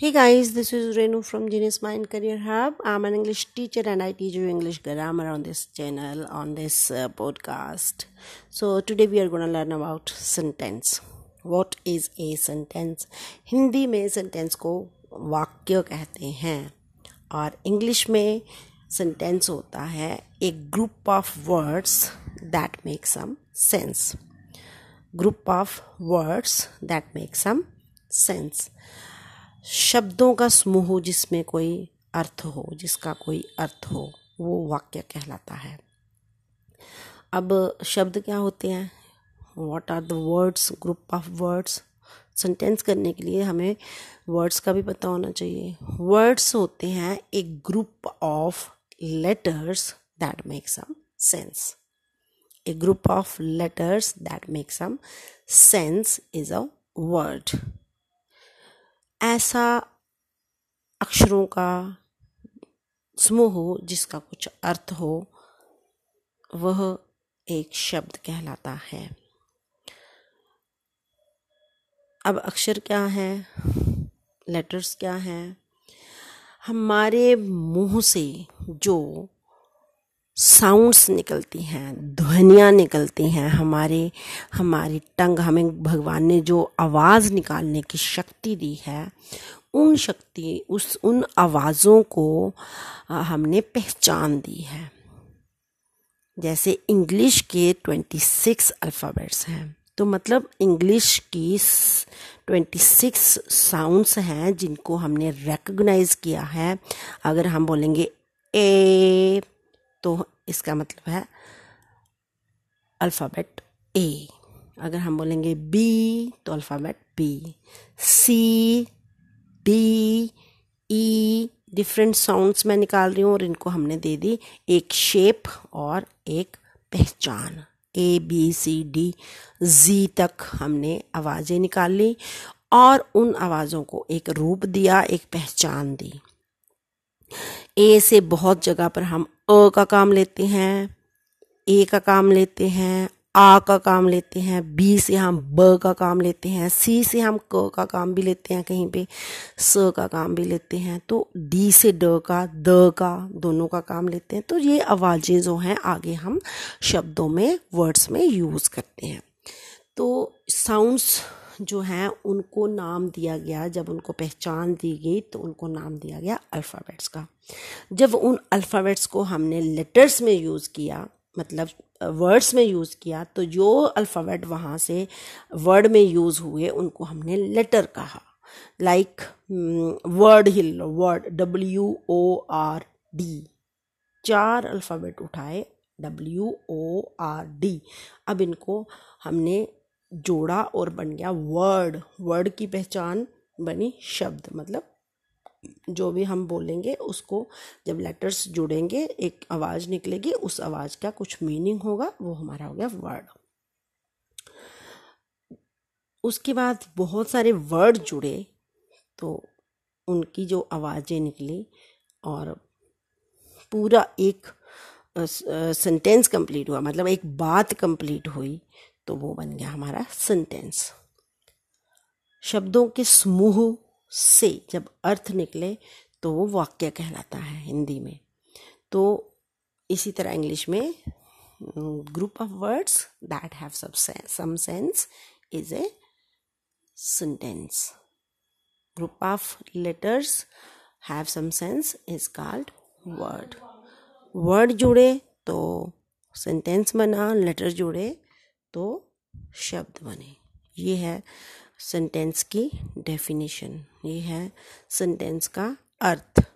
Hey guys, this is Renu from Genius Mind Career Hub. I'm an English teacher and I teach you English grammar on this channel, on this uh, podcast. So today we are going to learn about sentence. What is a sentence? Hindi में sentence को वाक्य कहते हैं और English में sentence होता है एक group of words that make some sense. Group of words that make some sense. शब्दों का समूह हो जिसमें कोई अर्थ हो, जिसका कोई अर्थ हो, वो वाक्य कहलाता है। अब शब्द क्या होते हैं? What are the words group of words sentence करने के लिए हमें वर्ड्स का भी पता होना चाहिए। वर्ड्स होते हैं एक group of letters that make some sense a group of letters that make some sense is a word ऐसा अक्षरों का समूह हो जिसका कुछ अर्थ हो, वह एक शब्द कहलाता है। अब अक्षर क्या है? लेटर्स क्या हैं? हमारे मुँह से जो साउंड्स निकलती हैं, ध्वनियाँ निकलती हैं, हमारे, हमारी टंग, हमें भगवान ने जो आवाज़ निकालने की शक्ति दी है, उन शक्ति, उस, उन आवाज़ों को हमने पहचान दी है। जैसे इंग्लिश के ट्वेंटी सिक्स अल्फ़ाबेट्स हैं तो मतलब इंग्लिश की ट्वेंटी सिक्स साउंड्स हैं जिनको हमने रिकग्नाइज किया है। अगर हम बोलेंगे ए तो इसका मतलब है अल्फ़ाबेट ए अगर हम बोलेंगे बी तो alphabet B C D E different sounds मैं निकाल रही हूँ और इनको हमने दे दी। एक शेप और एक पहचान। A B C D G तक हमने आवाज़ें निकाल ली और उन आवाज़ों को एक रूप दिया, एक पहचान दी। ए से बहुत जगह पर हम अ का काम लेते हैं ए का काम लेते हैं, आ का काम लेते हैं बी से हम ब का काम लेते हैं सी से हम क का काम भी लेते हैं कहीं पे, स का काम भी लेते हैं। तो डी से ड का, द का दोनों का काम लेते हैं। तो ये आवाज़ें जो हैं, आगे हम शब्दों में, वर्ड्स में यूज़ करते हैं। तो साउंड्स जो हैं, उनको नाम दिया गया। जब उनको पहचान दी गई तो उनको नाम दिया गया अल्फ़ाबेट्स का। जब उन अल्फ़ाबेट्स को हमने लेटर्स में यूज़ किया मतलब वर्ड्स में यूज़ किया तो जो अल्फ़ाबेट वहाँ से वर्ड में यूज़ हुए, उनको हमने लेटर कहा। Like word hill, word W O R D चार अल्फ़ाबेट उठाए डब्ल्यू ओ आर डी अब इनको हमने जोड़ा और बन गया वर्ड वर्ड की पहचान बनी शब्द मतलब जो भी हम बोलेंगे उसको जब लेटर्स जुड़ेंगे, एक आवाज़ निकलेगी, उस आवाज़ का कुछ मीनिंग होगा, वो हमारा हो गया वर्ड उसके बाद बहुत सारे वर्ड जुड़े तो उनकी जो आवाज़ें निकली और पूरा एक सेंटेंस कंप्लीट हुआ मतलब एक बात कंप्लीट हुई तो वो बन गया हमारा सेंटेंस शब्दों के समूह से जब अर्थ निकले तो वो वाक्य कहलाता है हिंदी में. तो इसी तरह इंग्लिश में group of words that have some sense is a sentence group of letters have some sense is called word word जुड़े तो सेंटेंस बना लेटर जुड़े तो शब्द बने। ये है सेंटेंस की डेफिनेशन ये है सेंटेंस का अर्थ।